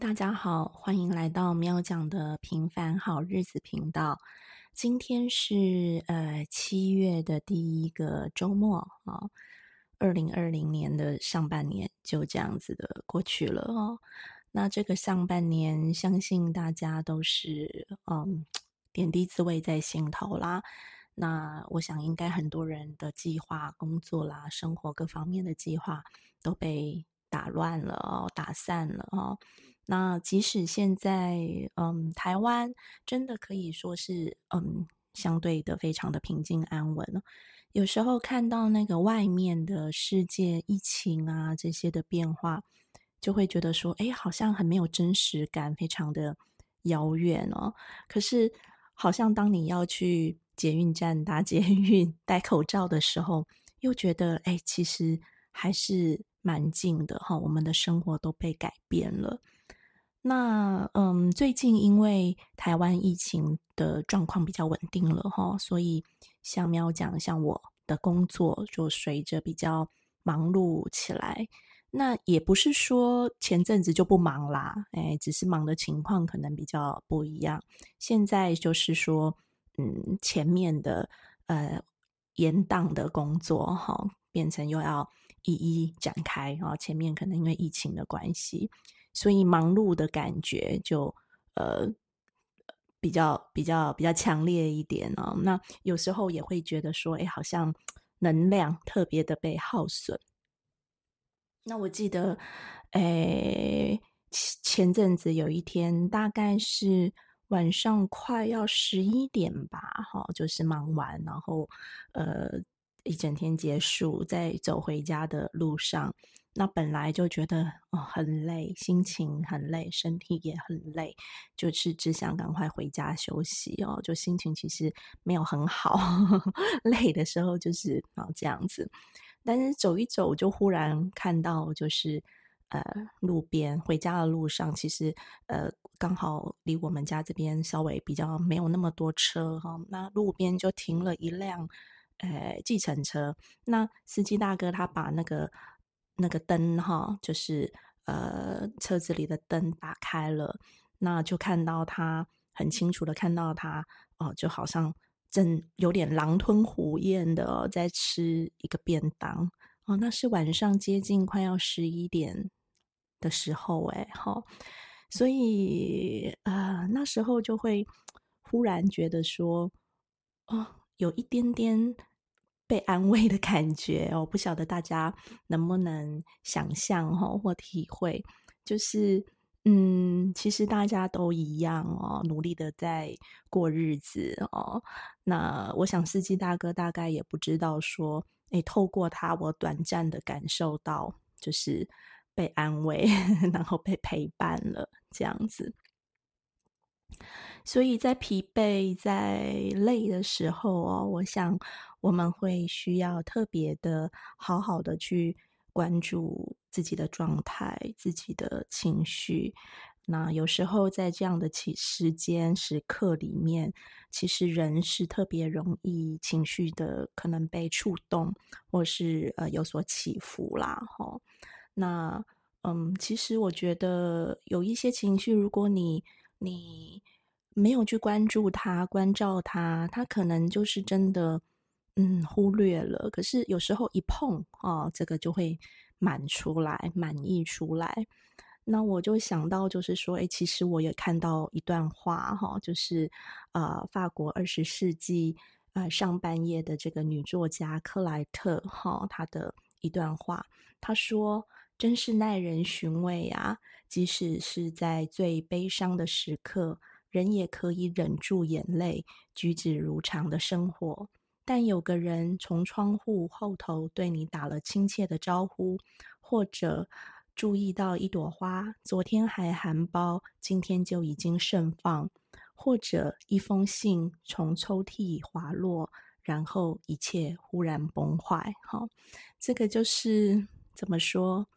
大家好，欢迎来到喵讲的平凡好日子频道。今天是呃七月的第一个周末啊，二零二零年的上半年就这样子的过去了哦。那这个上半年，相信大家都是嗯点滴滋味在心头啦。那我想，应该很多人的计划、工作啦、生活各方面的计划都被。打乱了哦，打散了哦。那即使现在，嗯，台湾真的可以说是，嗯，相对的非常的平静安稳有时候看到那个外面的世界疫情啊这些的变化，就会觉得说，哎，好像很没有真实感，非常的遥远哦。可是，好像当你要去捷运站搭捷运、戴口罩的时候，又觉得，哎，其实还是。蛮近的哈，我们的生活都被改变了。那嗯，最近因为台湾疫情的状况比较稳定了哈，所以像喵讲，像我的工作就随着比较忙碌起来。那也不是说前阵子就不忙啦，哎，只是忙的情况可能比较不一样。现在就是说，嗯，前面的呃延档的工作哈，变成又要。一一展开啊！前面可能因为疫情的关系，所以忙碌的感觉就呃比较比较比较强烈一点哦。那有时候也会觉得说，哎，好像能量特别的被耗损。那我记得，哎，前阵子有一天，大概是晚上快要十一点吧，哈，就是忙完，然后呃。一整天结束，在走回家的路上，那本来就觉得哦很累，心情很累，身体也很累，就是只想赶快回家休息哦。就心情其实没有很好，累的时候就是哦这样子。但是走一走，就忽然看到就是呃路边回家的路上，其实呃刚好离我们家这边稍微比较没有那么多车哈，那路边就停了一辆。呃，计程车，那司机大哥他把那个那个灯哈，就是呃车子里的灯打开了，那就看到他很清楚的看到他哦，就好像正有点狼吞虎咽的在吃一个便当哦，那是晚上接近快要十一点的时候哎哈，所以呃那时候就会忽然觉得说哦，有一点点。被安慰的感觉哦，不晓得大家能不能想象哈或体会，就是嗯，其实大家都一样哦，努力的在过日子哦。那我想司机大哥大概也不知道说，哎，透过他，我短暂的感受到就是被安慰，然后被陪伴了这样子。所以在疲惫、在累的时候哦，我想我们会需要特别的好好的去关注自己的状态、自己的情绪。那有时候在这样的起时间时刻里面，其实人是特别容易情绪的，可能被触动，或是呃有所起伏啦。哈，那嗯，其实我觉得有一些情绪，如果你你没有去关注他、关照他，他可能就是真的，嗯，忽略了。可是有时候一碰啊，这个就会满出来、满溢出来。那我就想到，就是说，哎，其实我也看到一段话哈，就是呃，法国二十世纪呃上半叶的这个女作家克莱特哈，她的一段话，她说：“真是耐人寻味啊！即使是在最悲伤的时刻。”人也可以忍住眼泪，举止如常的生活。但有个人从窗户后头对你打了亲切的招呼，或者注意到一朵花，昨天还含苞，今天就已经盛放；或者一封信从抽屉滑落，然后一切忽然崩坏。哈，这个就是怎么说？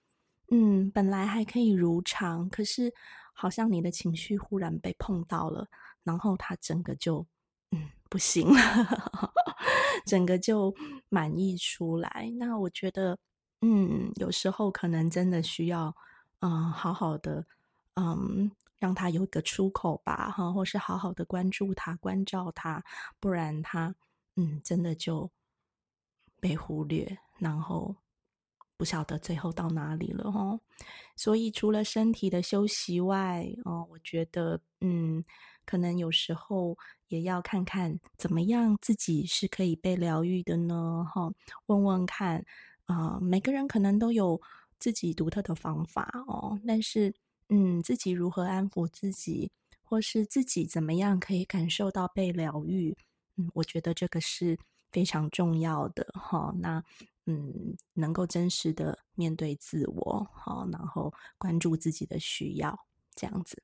嗯，本来还可以如常，可是。好像你的情绪忽然被碰到了，然后他整个就不行了，整个就满意出来。那我觉得，嗯，有时候可能真的需要，嗯，好好的嗯，让他有一个出口吧，哈，或是好好的关注他、关照他，不然他，嗯，真的就被忽略，然后不晓得最后到哪里了，哈。所以除了身体的休息外，哦，我觉得，嗯，可能有时候也要看看怎么样自己是可以被疗愈的呢，哈，问问看，啊，每个人可能都有自己独特的方法哦，但是。嗯，自己如何安抚自己，或是自己怎么样可以感受到被疗愈？嗯，我觉得这个是非常重要的哈。那嗯，能够真实的面对自我，好，然后关注自己的需要，这样子。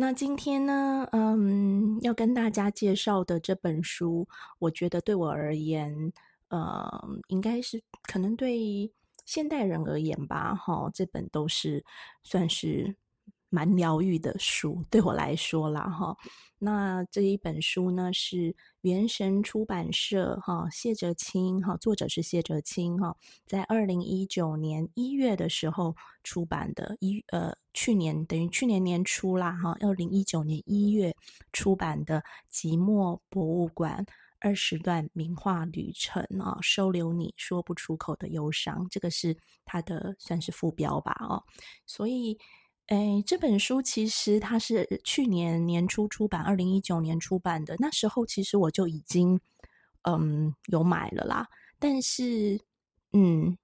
那今天呢，嗯，要跟大家介绍的这本书，我觉得对我而言，呃，应该是可能对。现代人而言吧，哈，这本都是算是蛮疗愈的书，对我来说啦，哈。那这一本书呢，是元神出版社，哈，谢哲青，哈，作者是谢哲青，哈，在二零一九年一月的时候出版的，一呃，去年等于去年年初啦，哈，二零一九年一月出版的《寂寞博物馆》。二十段名画旅程啊，收留你说不出口的忧伤，这个是它的算是副标吧哦。所以，诶，这本书其实它是去年年初出版，二零一九年出版的。那时候其实我就已经嗯有买了啦，但是嗯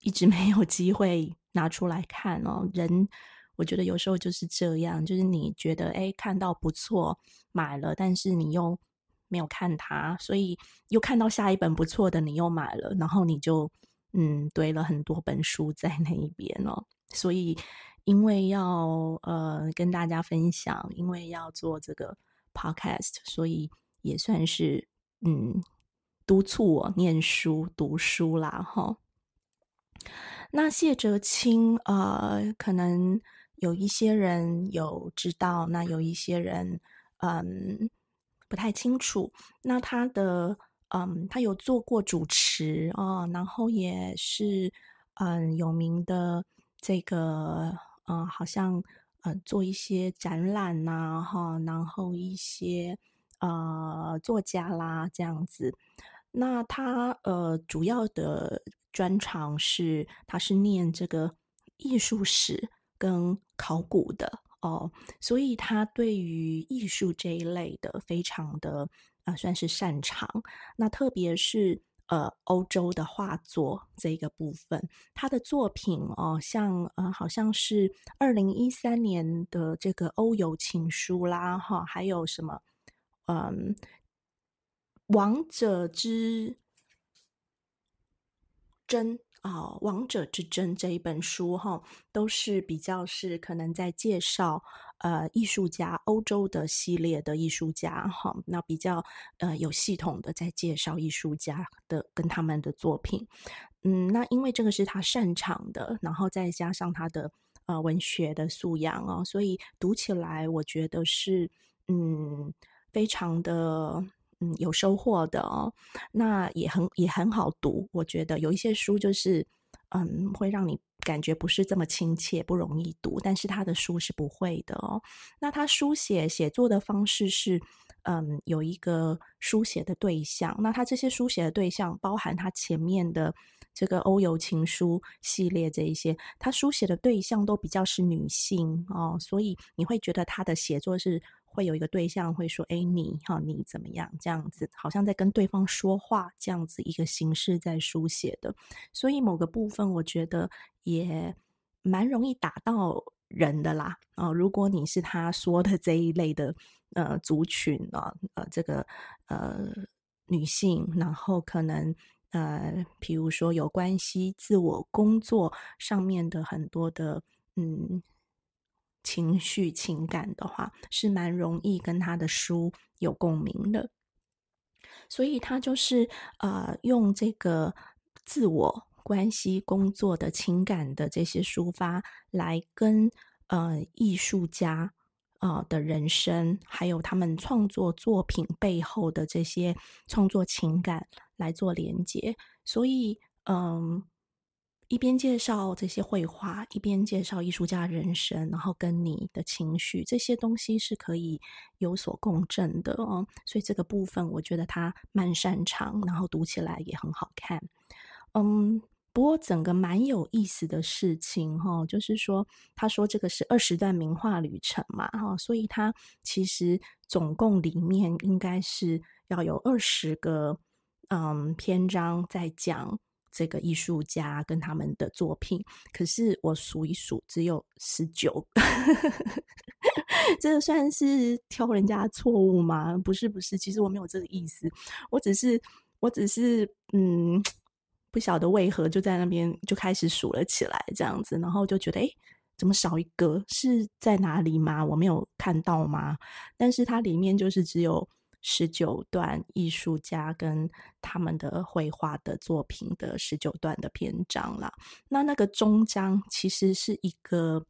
一直没有机会拿出来看哦。人我觉得有时候就是这样，就是你觉得诶看到不错买了，但是你又。没有看它，所以又看到下一本不错的，你又买了，然后你就嗯堆了很多本书在那一边哦。所以因为要呃跟大家分享，因为要做这个 podcast，所以也算是嗯督促我念书读书啦哈。那谢哲青呃，可能有一些人有知道，那有一些人嗯。不太清楚。那他的嗯，他有做过主持啊，然后也是嗯有名的这个呃，好像呃做一些展览呐哈，然后一些呃作家啦这样子。那他呃主要的专长是他是念这个艺术史跟考古的。哦，所以他对于艺术这一类的非常的啊，算是擅长。那特别是呃，欧洲的画作这个部分，他的作品哦，像呃，好像是二零一三年的这个《欧游情书》啦，哈，还有什么嗯，《王者之争》。啊，《王者之争》这一本书哈，都是比较是可能在介绍呃艺术家欧洲的系列的艺术家哈，那比较呃有系统的在介绍艺术家的跟他们的作品。嗯，那因为这个是他擅长的，然后再加上他的呃文学的素养哦，所以读起来我觉得是嗯非常的。有收获的哦，那也很也很好读。我觉得有一些书就是，嗯，会让你感觉不是这么亲切，不容易读。但是他的书是不会的哦。那他书写写作的方式是，嗯，有一个书写的对象。那他这些书写的对象，包含他前面的这个《欧游情书》系列这一些，他书写的对象都比较是女性哦，所以你会觉得他的写作是。会有一个对象会说：“哎，你哈，你怎么样？”这样子，好像在跟对方说话，这样子一个形式在书写的。所以某个部分，我觉得也蛮容易打到人的啦。哦，如果你是他说的这一类的呃族群啊，呃，这个呃女性，然后可能呃，比如说有关系自我工作上面的很多的嗯。情绪情感的话，是蛮容易跟他的书有共鸣的，所以他就是呃用这个自我关系、工作的情感的这些抒发，来跟呃艺术家啊的人生，还有他们创作作品背后的这些创作情感来做连接，所以嗯。一边介绍这些绘画，一边介绍艺术家人生，然后跟你的情绪这些东西是可以有所共振的哦。所以这个部分我觉得他蛮擅长，然后读起来也很好看。嗯，不过整个蛮有意思的事情哈，就是说他说这个是二十段名画旅程嘛哈，所以他其实总共里面应该是要有二十个嗯篇章在讲。这个艺术家跟他们的作品，可是我数一数，只有十九，这算是挑人家错误吗？不是，不是，其实我没有这个意思，我只是，我只是，嗯，不晓得为何就在那边就开始数了起来，这样子，然后就觉得，哎，怎么少一个？是在哪里吗？我没有看到吗？但是它里面就是只有。十九段艺术家跟他们的绘画的作品的十九段的篇章啦。那那个终章其实是一个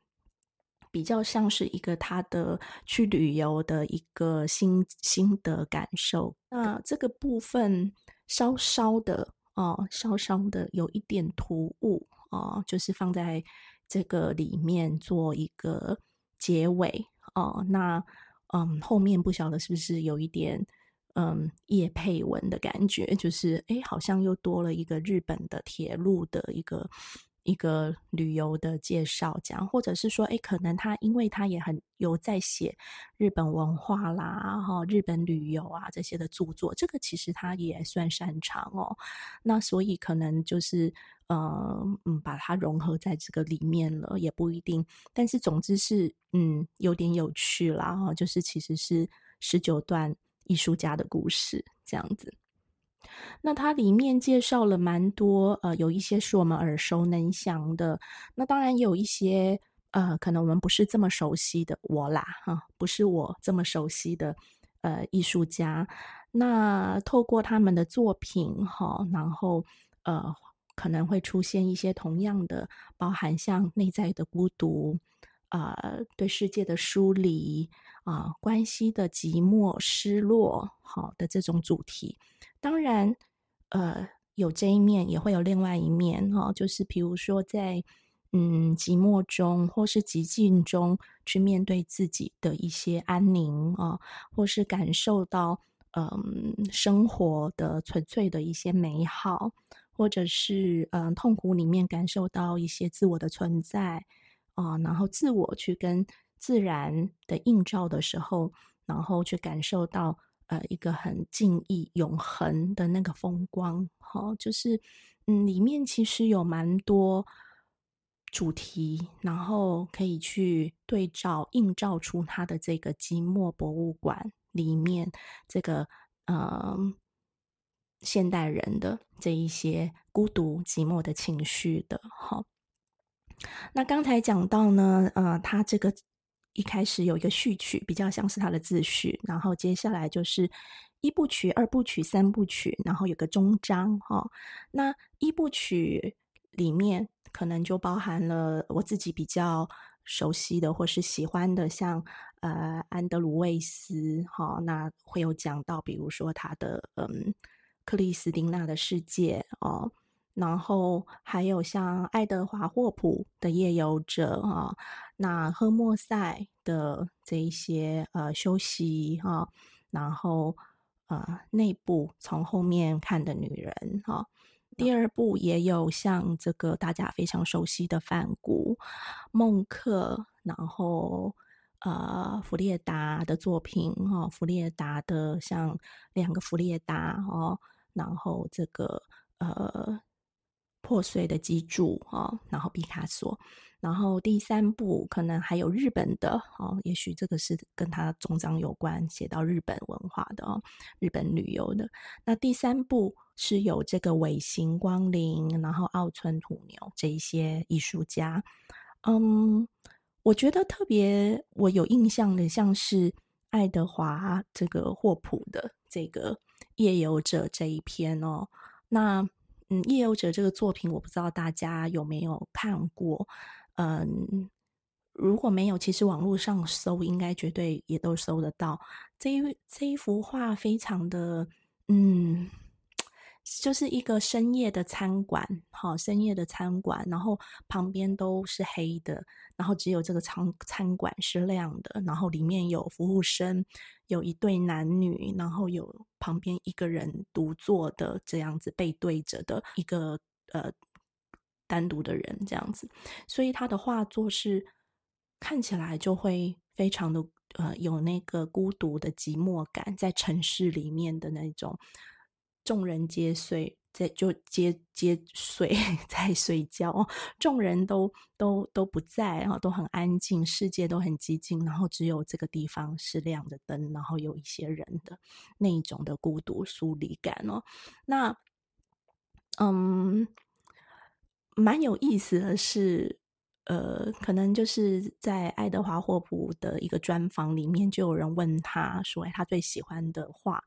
比较像是一个他的去旅游的一个心心得感受。那这个部分稍稍的哦，稍稍的有一点突兀哦，就是放在这个里面做一个结尾哦。那。嗯，后面不晓得是不是有一点嗯叶佩文的感觉，就是哎，好像又多了一个日本的铁路的一个一个旅游的介绍，这样，或者是说，哎，可能他因为他也很有在写日本文化啦，哈，日本旅游啊这些的著作，这个其实他也算擅长哦，那所以可能就是。呃，嗯，把它融合在这个里面了也不一定，但是总之是，嗯，有点有趣啦哈。就是其实是十九段艺术家的故事这样子。那它里面介绍了蛮多，呃，有一些是我们耳熟能详的，那当然也有一些，呃，可能我们不是这么熟悉的我啦，哈，不是我这么熟悉的，呃，艺术家。那透过他们的作品，哈，然后，呃。可能会出现一些同样的，包含像内在的孤独，啊，对世界的疏离，啊，关系的寂寞、失落，好的这种主题。当然，呃，有这一面，也会有另外一面，哈，就是比如说在嗯寂寞中或是寂静中去面对自己的一些安宁啊，或是感受到嗯生活的纯粹的一些美好。或者是嗯，痛苦里面感受到一些自我的存在啊，然后自我去跟自然的映照的时候，然后去感受到呃一个很静谧永恒的那个风光。好，就是嗯，里面其实有蛮多主题，然后可以去对照映照出它的这个寂寞博物馆里面这个嗯。现代人的这一些孤独、寂寞的情绪的，哈。那刚才讲到呢，呃，他这个一开始有一个序曲，比较像是他的自序，然后接下来就是一部曲、二部曲、三部曲，然后有个终章，哈。那一部曲里面可能就包含了我自己比较熟悉的或是喜欢的，像呃安德鲁卫斯，哈，那会有讲到，比如说他的嗯。克里斯汀娜的世界哦，然后还有像爱德华霍普的夜游者啊，那赫莫塞的这一些呃休息哈，然后呃内部从后面看的女人哈，第二部也有像这个大家非常熟悉的梵谷、孟克，然后呃弗列达的作品哈，弗列达的像两个弗列达哦。然后这个呃破碎的脊柱啊，然后毕卡索，然后第三部可能还有日本的哦，也许这个是跟他终章有关，写到日本文化的哦，日本旅游的。那第三部是有这个尾行光临，然后奥村土牛这一些艺术家。嗯，我觉得特别我有印象的，像是爱德华这个霍普的这个。夜游者这一篇哦，那嗯，夜游者这个作品，我不知道大家有没有看过。嗯，如果没有，其实网络上搜应该绝对也都搜得到。这一这一幅画非常的嗯，就是一个深夜的餐馆，好，深夜的餐馆，然后旁边都是黑的，然后只有这个餐餐馆是亮的，然后里面有服务生，有一对男女，然后有旁边一个人独坐的这样子背对着的一个呃单独的人这样子，所以他的画作是看起来就会非常的呃有那个孤独的寂寞感，在城市里面的那种。众人皆睡，在就皆皆睡 在睡觉，众人都都都不在啊，都很安静，世界都很寂静，然后只有这个地方是亮着灯，然后有一些人的那一种的孤独疏离感哦。那嗯，蛮有意思的是。呃，可能就是在爱德华霍普的一个专访里面，就有人问他说：“哎，他最喜欢的画？”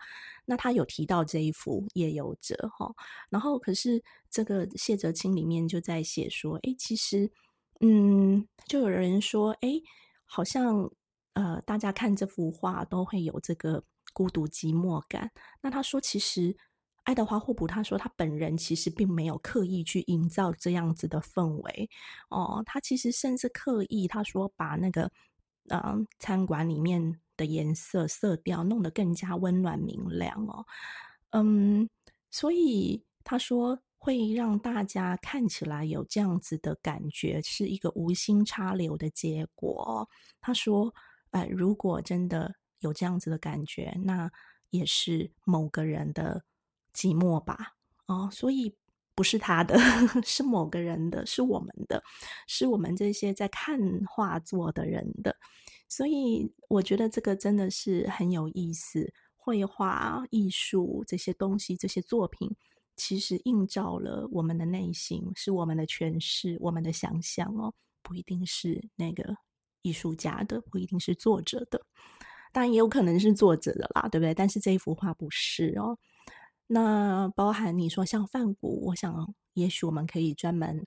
那他有提到这一幅《夜游者》哈。然后，可是这个谢哲清里面就在写说：“哎，其实，嗯，就有人说，哎，好像呃，大家看这幅画都会有这个孤独寂寞感。”那他说，其实。爱德华霍普他说，他本人其实并没有刻意去营造这样子的氛围哦，他其实甚至刻意他说把那个嗯餐馆里面的颜色色调弄得更加温暖明亮哦，嗯，所以他说会让大家看起来有这样子的感觉，是一个无心插柳的结果。他说，呃，如果真的有这样子的感觉，那也是某个人的。寂寞吧，哦，所以不是他的，是某个人的，是我们的，是我们这些在看画作的人的。所以我觉得这个真的是很有意思。绘画、艺术这些东西，这些作品，其实映照了我们的内心，是我们的诠释，我们的想象哦，不一定是那个艺术家的，不一定是作者的，当然也有可能是作者的啦，对不对？但是这一幅画不是哦。那包含你说像梵谷，我想也许我们可以专门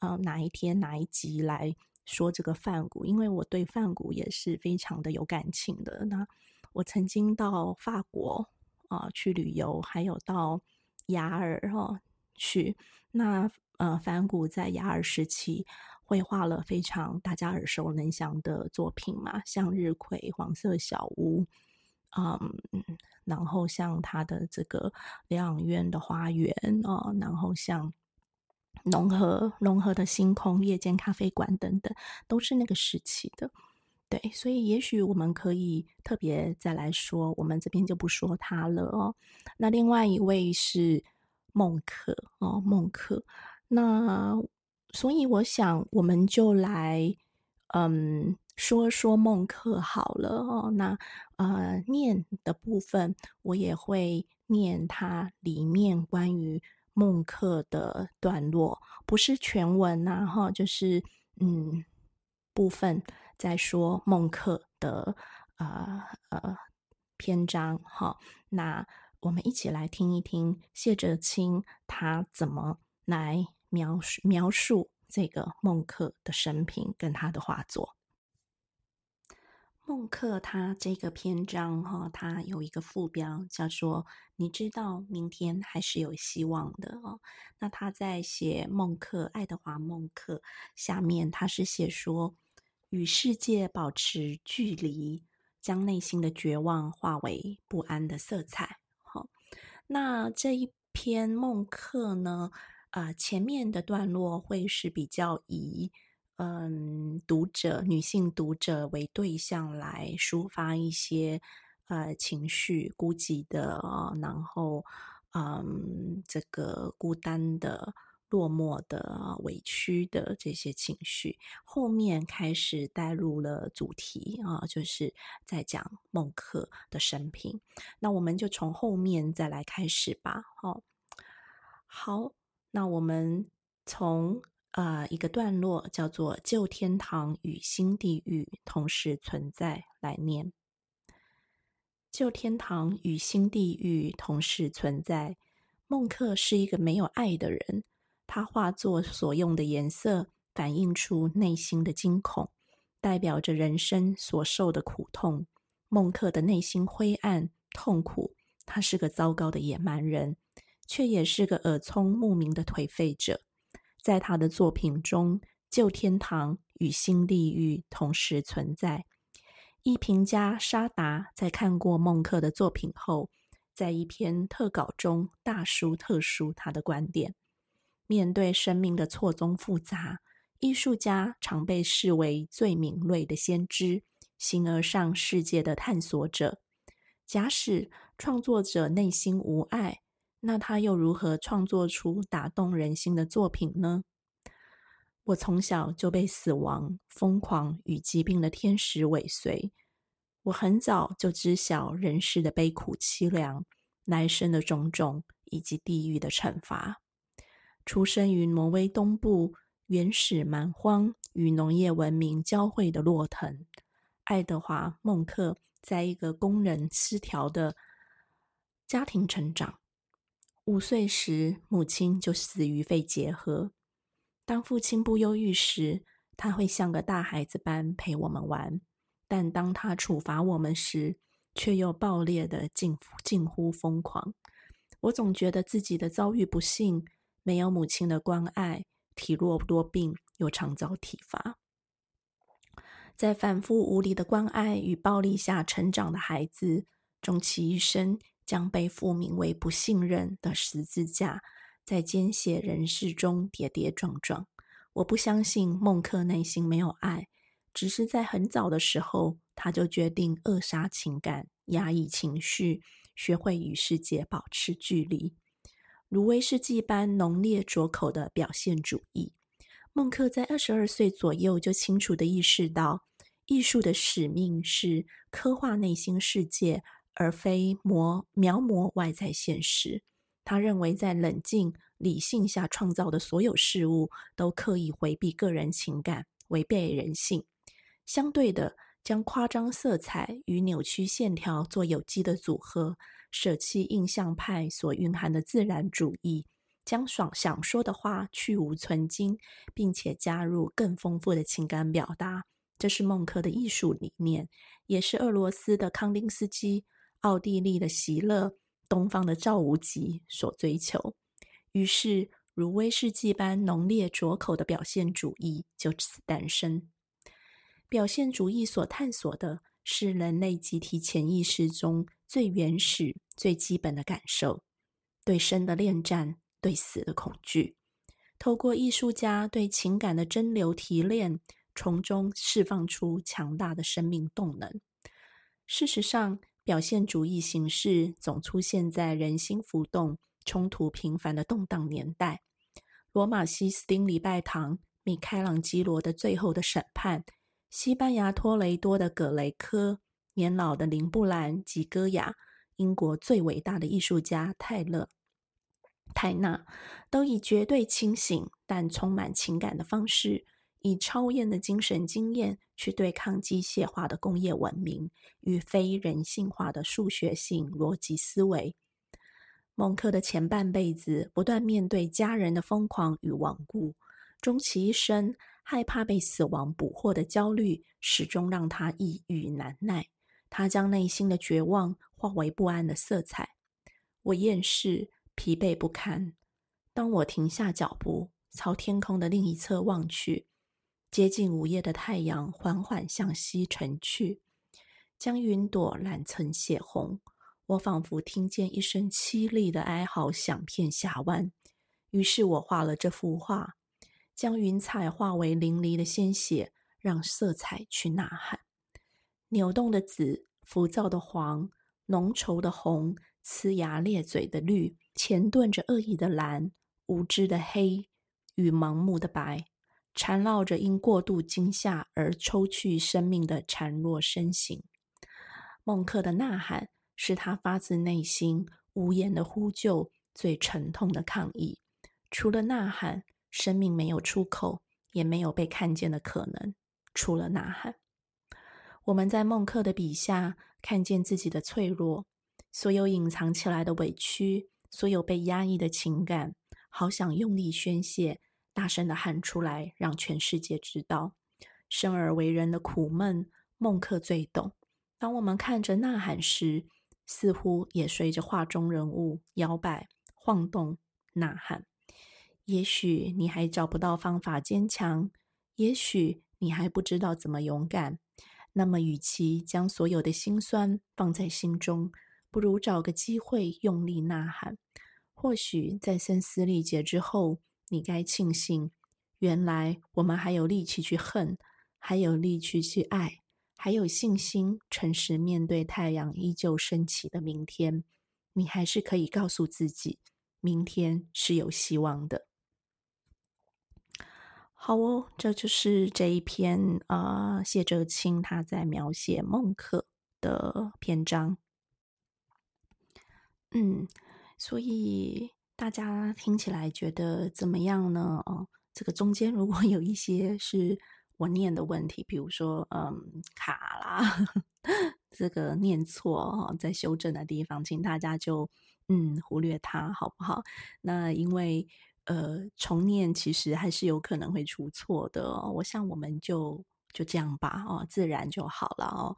呃哪一天哪一集来说这个梵谷，因为我对梵谷也是非常的有感情的。那我曾经到法国啊去旅游，还有到雅尔哈去。那呃梵谷在雅尔时期绘画了非常大家耳熟能详的作品嘛，向日葵、黄色小屋。嗯，然后像他的这个疗养院的花园哦，然后像融合融合的星空、夜间咖啡馆等等，都是那个时期的。对，所以也许我们可以特别再来说，我们这边就不说他了哦。那另外一位是孟克哦，孟克。那所以我想，我们就来嗯。说说孟克好了哦，那呃念的部分我也会念它里面关于孟克的段落，不是全文呐哈，就是嗯部分在说孟克的呃呃篇章哈。那我们一起来听一听谢哲清他怎么来描述描述这个孟克的生平跟他的画作。孟克他这个篇章哈，他有一个副标叫做“你知道明天还是有希望的”哦。那他在写孟克爱德华孟克下面，他是写说与世界保持距离，将内心的绝望化为不安的色彩。好，那这一篇孟克呢，啊，前面的段落会是比较以。嗯，读者女性读者为对象来抒发一些呃情绪，孤寂的，然后嗯，这个孤单的、落寞的、委屈的这些情绪，后面开始带入了主题啊，就是在讲孟克的生平。那我们就从后面再来开始吧。好，好，那我们从。啊，一个段落叫做“旧天堂与新地狱同时存在”，来念。旧天堂与新地狱同时存在。孟克是一个没有爱的人，他画作所用的颜色反映出内心的惊恐，代表着人生所受的苦痛。孟克的内心灰暗、痛苦，他是个糟糕的野蛮人。却也是个耳聪目明的颓废者。在他的作品中，旧天堂与新地狱同时存在。艺评家沙达在看过孟克的作品后，在一篇特稿中大书特书他的观点：面对生命的错综复杂，艺术家常被视为最敏锐的先知，形而上世界的探索者。假使创作者内心无爱，那他又如何创作出打动人心的作品呢？我从小就被死亡、疯狂与疾病的天使尾随。我很早就知晓人世的悲苦凄凉、来生的种种以及地狱的惩罚。出生于挪威东部原始蛮荒与农业文明交汇的洛腾，爱德华·孟克在一个工人失调的家庭成长。五岁时，母亲就死于肺结核。当父亲不忧郁时，他会像个大孩子般陪我们玩；但当他处罚我们时，却又暴烈的近近乎疯狂。我总觉得自己的遭遇不幸，没有母亲的关爱，体弱多病，又常遭体罚。在反复无理的关爱与暴力下成长的孩子，终其一生将被赋名为不信任的十字架。在艰险人世中跌跌撞撞，我不相信孟克内心没有爱，只是在很早的时候，他就决定扼杀情感、压抑情绪，学会与世界保持距离，如威士忌般浓烈浊口的表现主义。孟克在二十二岁左右就清楚的意识到，艺术的使命是刻画内心世界，而非描描摹外在现实。他认为，在冷静理性下创造的所有事物，都刻意回避个人情感，违背人性。相对的，将夸张色彩与扭曲线条做有机的组合，舍弃印象派所蕴含的自然主义，将爽想说的话去无存精，并且加入更丰富的情感表达。这是孟克的艺术理念，也是俄罗斯的康丁斯基、奥地利的席勒。东方的赵无极所追求，于是如威士忌般浓烈浊口的表现主义就此诞生。表现主义所探索的是人类集体潜意识中最原始、最基本的感受：对生的恋战，对死的恐惧。透过艺术家对情感的蒸馏提炼，从中释放出强大的生命动能。事实上，表现主义形式总出现在人心浮动、冲突频繁的动荡年代。罗马西斯丁礼拜堂、米开朗基罗的最后的审判、西班牙托雷多的葛雷科、年老的林布兰及戈雅、英国最伟大的艺术家泰勒、泰纳，都以绝对清醒但充满情感的方式。以超验的精神经验去对抗机械化的工业文明与非人性化的数学性逻辑思维。孟克的前半辈子不断面对家人的疯狂与顽固，终其一生害怕被死亡捕获的焦虑，始终让他抑郁难耐。他将内心的绝望化为不安的色彩。我厌世、疲惫不堪。当我停下脚步，朝天空的另一侧望去。接近午夜的太阳缓缓向西沉去，将云朵染成血红。我仿佛听见一声凄厉的哀嚎响遍峡湾。于是我画了这幅画，将云彩化为淋漓的鲜血，让色彩去呐喊。扭动的紫，浮躁的黄，浓稠的红，呲牙咧嘴的绿，钳钝着恶意的蓝，无知的黑与盲目的白。缠绕着因过度惊吓而抽去生命的孱弱身形。孟克的呐喊是他发自内心无言的呼救，最沉痛的抗议。除了呐喊，生命没有出口，也没有被看见的可能。除了呐喊，我们在孟克的笔下看见自己的脆弱，所有隐藏起来的委屈，所有被压抑的情感，好想用力宣泄。大声的喊出来，让全世界知道生而为人的苦闷。孟克最懂。当我们看着呐喊时，似乎也随着画中人物摇摆，晃动、呐喊。也许你还找不到方法坚强，也许你还不知道怎么勇敢。那么，与其将所有的心酸放在心中，不如找个机会用力呐喊。或许在声嘶力竭之后，你该庆幸，原来我们还有力气去恨，还有力气去爱，还有信心诚实面对太阳依旧升起的明天。你还是可以告诉自己，明天是有希望的。好哦，这就是这一篇呃谢哲青他在描写孟克的篇章。嗯，所以大家听起来觉得怎么样呢？哦，这个中间如果有一些是我念的问题，比如说嗯卡啦，这个念错哦，在修正的地方，请大家就嗯忽略它，好不好？那因为。呃，重念其实还是有可能会出错的。我想我们就就这样吧，哦，自然就好了哦。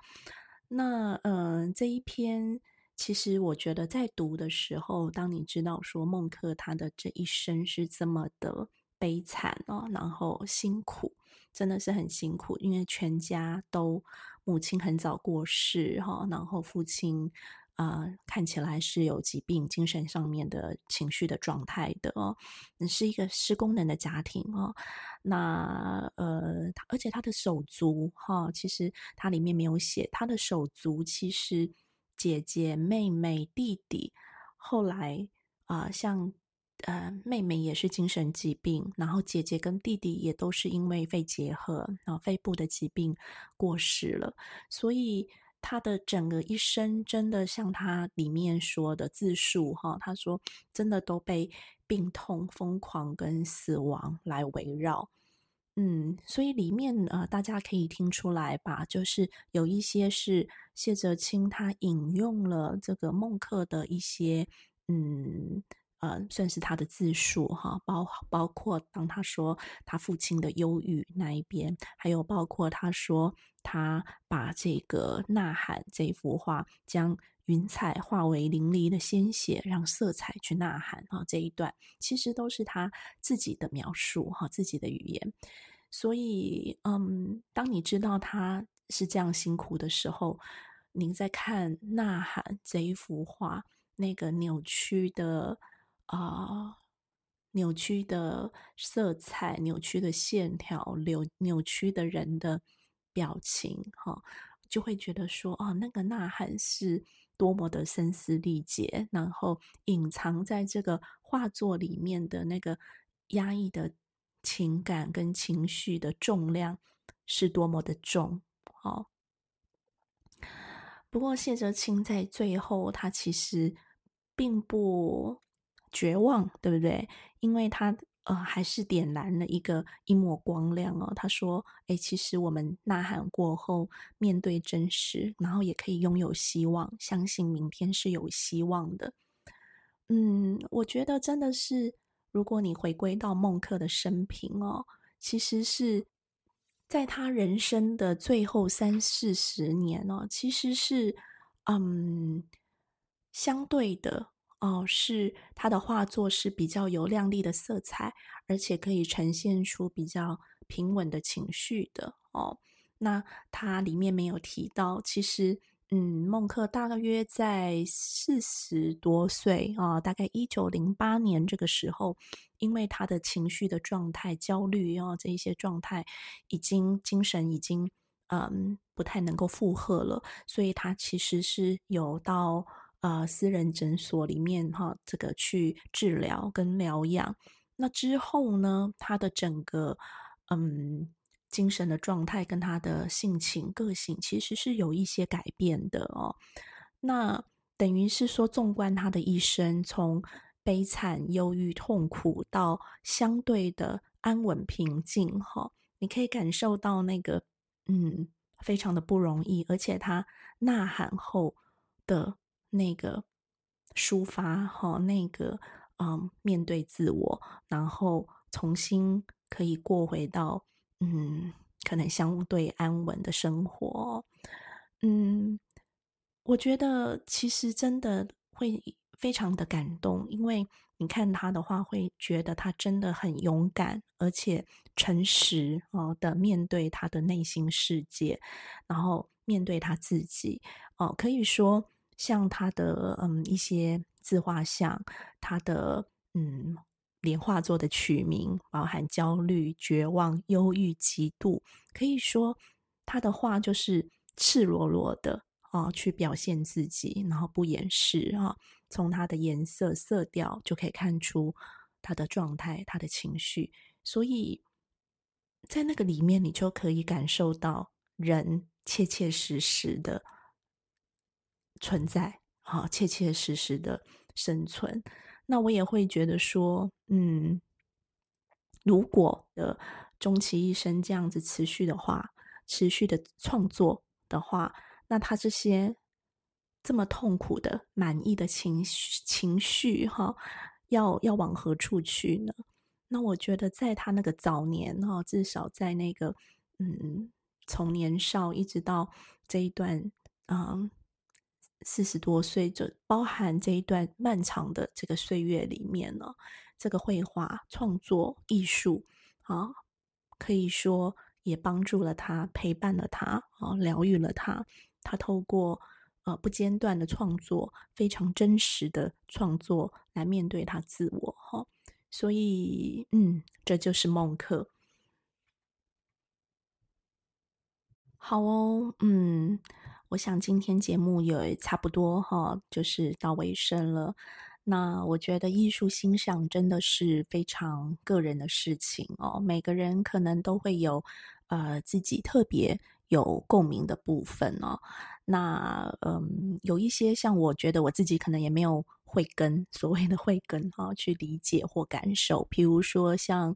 那呃，这一篇其实我觉得在读的时候，当你知道说孟克他的这一生是这么的悲惨哦，然后辛苦，真的是很辛苦，因为全家都母亲很早过世哈，然后父亲。呃，看起来是有疾病、精神上面的情绪的状态的哦，是一个失功能的家庭哦。那呃，而且他的手足哈，其实他里面没有写，他的手足其实姐姐、妹妹、弟弟，后来啊，像呃妹妹也是精神疾病，然后姐姐跟弟弟也都是因为肺结核啊、肺部的疾病过世了，所以。他的整个一生，真的像他里面说的自述哈，他说真的都被病痛、疯狂跟死亡来围绕。嗯，所以里面呃，大家可以听出来吧，就是有一些是谢哲青他引用了这个孟克的一些嗯。呃，算是他的自述哈，包包括当他说他父亲的忧郁那一边，还有包括他说他把这个呐喊这幅画，将云彩化为淋漓的鲜血，让色彩去呐喊啊，这一段其实都是他自己的描述哈，自己的语言。所以，嗯，当你知道他是这样辛苦的时候，您在看呐喊这一幅画，那个扭曲的。啊，扭曲的色彩，扭曲的线条，扭扭曲的人的表情，哈，就会觉得说，哦，那个呐喊是多么的声嘶力竭，然后隐藏在这个画作里面的那个压抑的情感跟情绪的重量是多么的重，好。不过谢哲青在最后，他其实并不。绝望，对不对？因为他呃，还是点燃了一个一抹光亮哦。他说：“哎，其实我们呐喊过后，面对真实，然后也可以拥有希望，相信明天是有希望的。”嗯，我觉得真的是，如果你回归到孟克的生平哦，其实是在他人生的最后三四十年哦，其实是嗯，相对的。哦，是他的画作是比较有亮丽的色彩，而且可以呈现出比较平稳的情绪的哦。那他里面没有提到，其实，嗯，孟克大约在四十多岁啊，大概一九零八年这个时候，因为他的情绪的状态、焦虑啊这一些状态，已经精神已经嗯不太能够负荷了，所以他其实是有到。啊，私人诊所里面哈，这个去治疗跟疗养。那之后呢，他的整个嗯精神的状态跟他的性情个性其实是有一些改变的哦。那等于是说，纵观他的一生，从悲惨、忧郁、痛苦到相对的安稳平静哈，你可以感受到那个嗯，非常的不容易，而且他呐喊后的。那个抒发哈，那个嗯，面对自我，然后重新可以过回到嗯，可能相对安稳的生活，嗯，我觉得其实真的会非常的感动，因为你看他的话，会觉得他真的很勇敢，而且诚实哦的面对他的内心世界，然后面对他自己。哦，可以说像他的嗯一些自画像，他的嗯连画作的取名，包含焦虑、绝望、忧郁、嫉妒，可以说他的画就是赤裸裸的。啊，去表现自己，然后不掩饰啊。从他的颜色、色调就可以看出他的状态、他的情绪。所以在那个里面，你就可以感受到人切切实实的存在，啊，切切实实的生存。那我也会觉得说，嗯，如果的终其一生这样子持续的话，持续的创作的话。那他这些这么痛苦的、满意的情绪情绪，哈，要要往何处去呢？那我觉得，在他那个早年，哈，至少在那个，嗯，从年少一直到这一段，嗯，四十多岁，就包含这一段漫长的这个岁月里面呢，这个绘画创作艺术，啊，可以说也帮助了他，陪伴了他，啊，疗愈了他。他透过呃不间断的创作，非常真实的创作来面对他自我哈，所以嗯，这就是孟克。好哦，嗯，我想今天节目也差不多哈，就是到尾声了。那我觉得艺术欣赏真的是非常个人的事情哦，每个人可能都会有呃自己特别。有共鸣的部分哦，那嗯，有一些像我觉得我自己可能也没有慧根，所谓的慧根哈，去理解或感受，譬如说像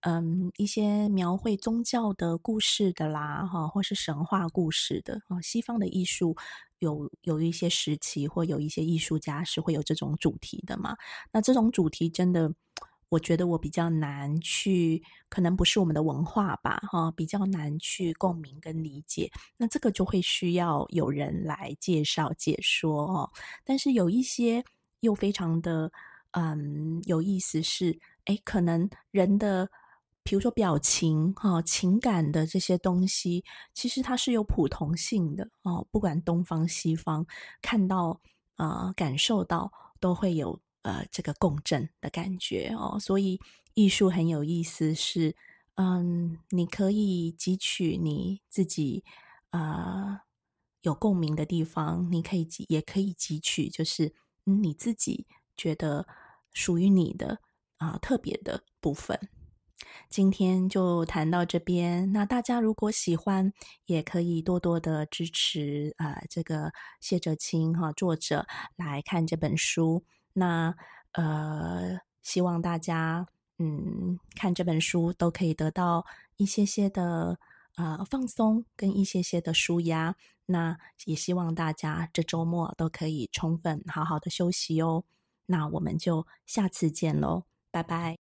嗯一些描绘宗教的故事的啦哈，或是神话故事的啊，西方的艺术有有一些时期或有一些艺术家是会有这种主题的嘛，那这种主题真的。我觉得我比较难去，可能不是我们的文化吧，哈，比较难去共鸣跟理解。那这个就会需要有人来介绍解说哦。但是有一些又非常的嗯有意思，是哎，可能人的，比如说表情哈、情感的这些东西，其实它是有普同性的哦。不管东方西方，看到啊，感受到都会有。呃，这个共振的感觉哦，所以艺术很有意思，是嗯，你可以汲取你自己呃有共鸣的地方，你可以也可以汲取，就是你自己觉得属于你的啊特别的部分。今天就谈到这边，那大家如果喜欢，也可以多多的支持啊，这个谢哲清哈作者来看这本书。那呃，希望大家嗯看这本书都可以得到一些些的呃放松跟一些些的舒压。那也希望大家这周末都可以充分好好的休息哦。那我们就下次见喽，拜拜。